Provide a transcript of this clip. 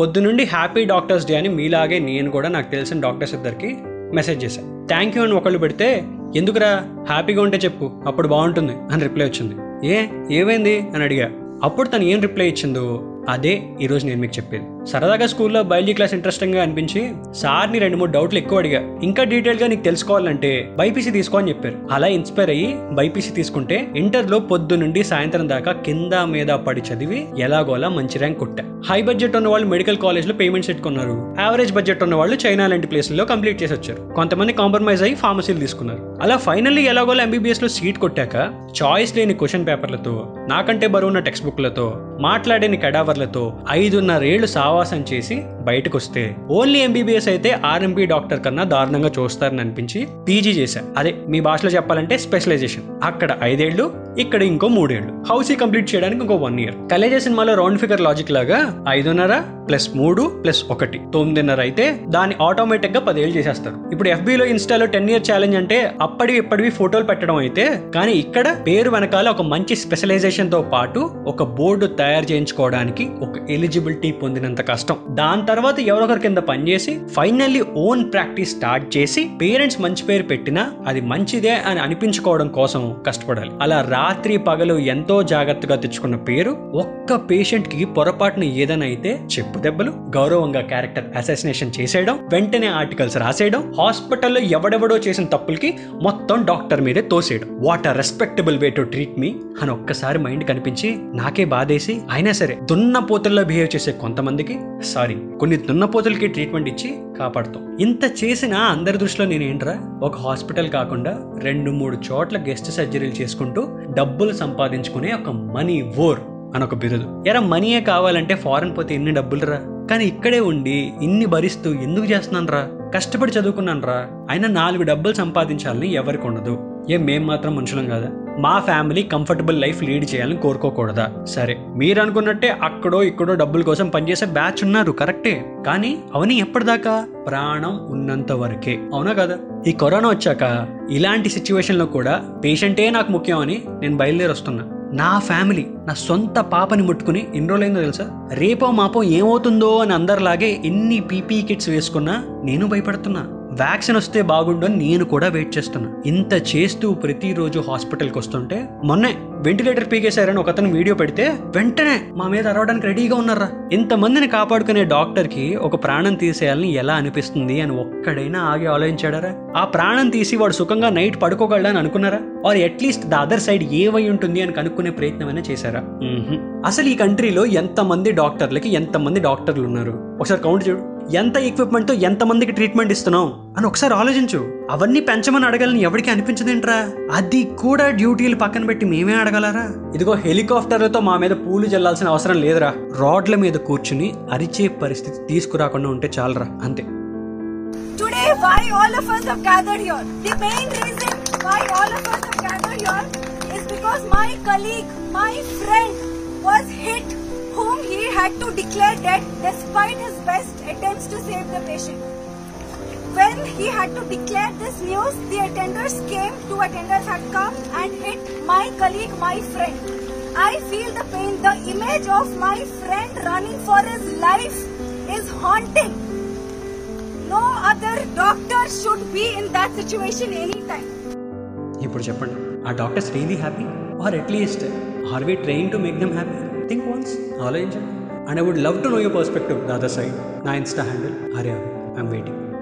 పొద్దునుండి happy doctors day అని మీలాగే నేను కూడా నాకు తెలిసిన డాక్టర్స్ ఇద్దరికి మెసేజ్ చేశాను థ్యాంక్ యూ అని ఒకళ్ళు పెడితే ఎందుకురా? హ్యాపీగా ఉంటే చెప్పు అప్పుడు బాగుంటుంది అని రిప్లై వచ్చింది. ఏ? ఏమైంది? అని అడిగా. అప్పుడు తను ఏం రిప్లై ఇచ్చిందో అదే ఈరోజు నేను మీకు చెప్పేది. సరదాగా స్కూల్లో బయాలజీ క్లాస్ ఇంట్రెస్టింగ్గా అనిపించి సార్ని రెండు మూడు డౌట్లు ఎక్కువ అడిగా. ఇంకా డీటెయిల్గా నీకు తెలుసుకోవాలంటే బైపీసీ తీసుకో అని చెప్పారు. అలా ఇన్స్పైర్ అయ్యి బైపీసీ తీసుకుంటే ఇంటర్లో పొద్దు నుండి సాయంత్రం దాకా కింద మీద పడి చదివి ఎలాగోలా మంచి ర్యాంక్ కొట్టా. హై బడ్జెట్ ఉన్న వాళ్ళు మెడికల్ కాలేజ్లో పేమెంట్ పెట్టుకున్నారు యావరేజ్ బడ్జెట్ ఉన్న వాళ్ళు చైనా లాంటి ప్లేస్లో కంప్లీట్ చేసి వచ్చారు. కొంతమంది కాంప్రమైజ్ అయ్యి ఫార్మసీలు తీసుకున్నారు. అలా ఫైనల్లీ ఎలాగోలా ఎంబీబీఎస్లో సీట్ కొట్టాక చాయిస్ లేని క్వశ్చన్ పేపర్లతో నాకంటే బరువున్న టెక్స్ట్ బుక్లతో మాట్లాడేని కడావర్లతో ఐదున్నరేళ్ళు సావాసం చేసి బయటకు వస్తే ఓన్లీ ఎంబీబీఎస్ అయితే ఆర్ఎంపీ డాక్టర్ కన్నా దారుణంగా చూస్తారని అనిపించి పీజీ చేశా అదే మీ భాషలో చెప్పాలంటే స్పెషలైజేషన్. అక్కడ ఐదేళ్ళు ఇక్కడ ఇంకో మూడేళ్ళు హౌసీ కంప్లీట్ చేయడానికి ఇంకో వన్ ఇయర్ కలేజా సినిమాలో రౌండ్ ఫిగర్ లాజిక్ లాగా ఐదున్నర ప్లస్ మూడు ప్లస్ ఒకటి. తొమ్మిదిన్నర అయితే దాన్ని ఆటోమేటిక్గా పదేళ్ళు చేసేస్తారు. ఇప్పుడు ఎఫ్బీలో ఇన్స్టాలో టెన్ ఇయర్ ఛాలెంజ్ అంటే అప్పటివి ఇప్పటివి ఫోటోలు పెట్టడం అయితే కానీ ఇక్కడ పేరు వెనకాల ఒక మంచి స్పెషలైజేషన్తో పాటు ఒక బోర్డు తయారు చేయించుకోవడానికి ఒక ఎలిజిబిలిటీ పొందినంత కష్టం. దాని తర్వాత ఎవరొకరి కింద పనిచేసి ఫైనల్లీ ఓన్ ప్రాక్టీస్ స్టార్ట్ చేసి పేరెంట్స్ మంచి పేరు పెట్టినా అది మంచిదే అని అనిపించుకోవడం కోసం కష్టపడాలి. అలా రా రాత్రి పగలు ఎంతో జాగ్రత్తగా తెచ్చుకున్న పేరు ఒక్క పేషెంట్కి పొరపాటున ఏదైనా అయితే చెప్పు దెబ్బలు గౌరవంగా క్యారెక్టర్ అసాసినేషన్ చేసేయడం వెంటనే ఆర్టికల్స్ రాసేయడం హాస్పిటల్లో ఎవడెవడో చేసిన తప్పులకి మొత్తం డాక్టర్ మీదే తోసేయడం. What are respectable way to treat me అని ఒక్కసారి మైండ్ కనిపించి నాకే బాధేసి అయినా సరే దున్నపోతుల్లో బిహేవ్ చేసే కొంతమందికి సారీ కొన్ని దున్నపోతులకి ట్రీట్మెంట్ ఇచ్చి కాపాడుతాం. ఇంత చేసిన అందరి దృష్టిలో నేనేంట్రా? ఒక హాస్పిటల్ కాకుండా రెండు మూడు చోట్ల గెస్ట్ సర్జరీలు చేసుకుంటూ డబ్బులు సంపాదించుకునే ఒక మనీ వోర్ అని ఒక బిరుదు. ఎరా మనీయే కావాలంటే ఫారెన్ పోతే ఎన్ని డబ్బులు రా కానీ ఇక్కడే ఉండి ఇన్ని భరిస్తూ ఎందుకు చేస్తున్నాను రా కష్టపడి చదువుకున్నాను రా అయినా నాలుగు డబ్బులు సంపాదించాలని ఎవరికి ఉండదు. ఏం మేం మాత్రం మనుషులం కాదా? మా ఫ్యామిలీ కంఫర్టబుల్ లైఫ్ లీడ్ చేయాలని కోరుకోకూడదా? సరే మీరు అనుకున్నట్టే అక్కడో ఇక్కడో డబ్బుల కోసం పనిచేసే బ్యాచ్ ఉన్నారు కరెక్టే. కానీ అవని ఎప్పటిదాకా? ప్రాణం ఉన్నంత వరకే. అవునా కదా? ఈ కరోనా వచ్చాక ఇలాంటి సిచ్యువేషన్లో కూడా పేషెంటే నాకు ముఖ్యం అని నేను బయలుదేరి వస్తున్నా నా ఫ్యామిలీ నా సొంత పాపని ముట్టుకుని ఎన్ని రోజులైందో తెలుసా? రేపో మాపో ఏమవుతుందో అని అందరిలాగే ఎన్ని పీపీ కిట్స్ వేసుకున్నా నేను భయపడుతున్నా. వ్యాక్సిన్ వస్తే బాగుండు అని నేను కూడా వెయిట్ చేస్తున్నా. ఇంత చేస్తూ ప్రతిరోజు హాస్పిటల్కి వస్తుంటే మొన్నే వెంటిలేటర్ పీకేశారని ఒక అతను వీడియో పెడితే వెంటనే మా మీద అరవడానికి రెడీగా ఉన్నారా? ఇంతమందిని కాపాడుకునే డాక్టర్కి ఒక ప్రాణం తీసేయాలని ఎలా అనిపిస్తుంది అని ఒక్కడైనా ఆగి ఆలోచించాడారా? ఆ ప్రాణం తీసి వాడు సుఖంగా నైట్ పడుకోగలడని అనుకున్నారా? Or at least the other side ఏవై ఉంటుంది అని కనుక్కునే ప్రయత్నమైనా చేశారా? అసలు ఈ కంట్రీలో ఎంతమంది డాక్టర్లకి ఎంతమంది డాక్టర్లు ఉన్నారు? ఒకసారి కౌంట్ చూడు. ఎంత ఎక్విప్మెంట్తో ఎంతమందికి ట్రీట్మెంట్ ఇస్తున్నాం అని ఒకసారి ఆలోచించు. అవన్నీ పెంచమని అడగాలని ఎవరికి అనిపించదేంట్రా? అది కూడా డ్యూటీలు పక్కన పెట్టి మేమే అడగలరా? ఇదిగో హెలికాప్టర్లతో మా మీద పూలు జల్లాల్సిన అవసరం లేదురా. రాడ్ల మీద కూర్చుని అరిచే పరిస్థితి తీసుకురాకుండా ఉంటే చాలరా. అంతే. Today, why all of us have gathered here? The main reason why all of us have gathered here is because my colleague, my friend, was hit, had to declare dead despite his best attempts to save the patient. When he had to declare this news, the attenders came, two attenders had come and hit my colleague, my friend. I feel the pain. The image of my friend running for his life is haunting. No other doctor should be in that situation anytime. ఇప్పుడు చెప్పండి ఆ doctors really happy or at least are we train to make them happy think once ఆలోచించండి and I would love to know your perspective, the other side. My Insta handle, Arya. I'm waiting.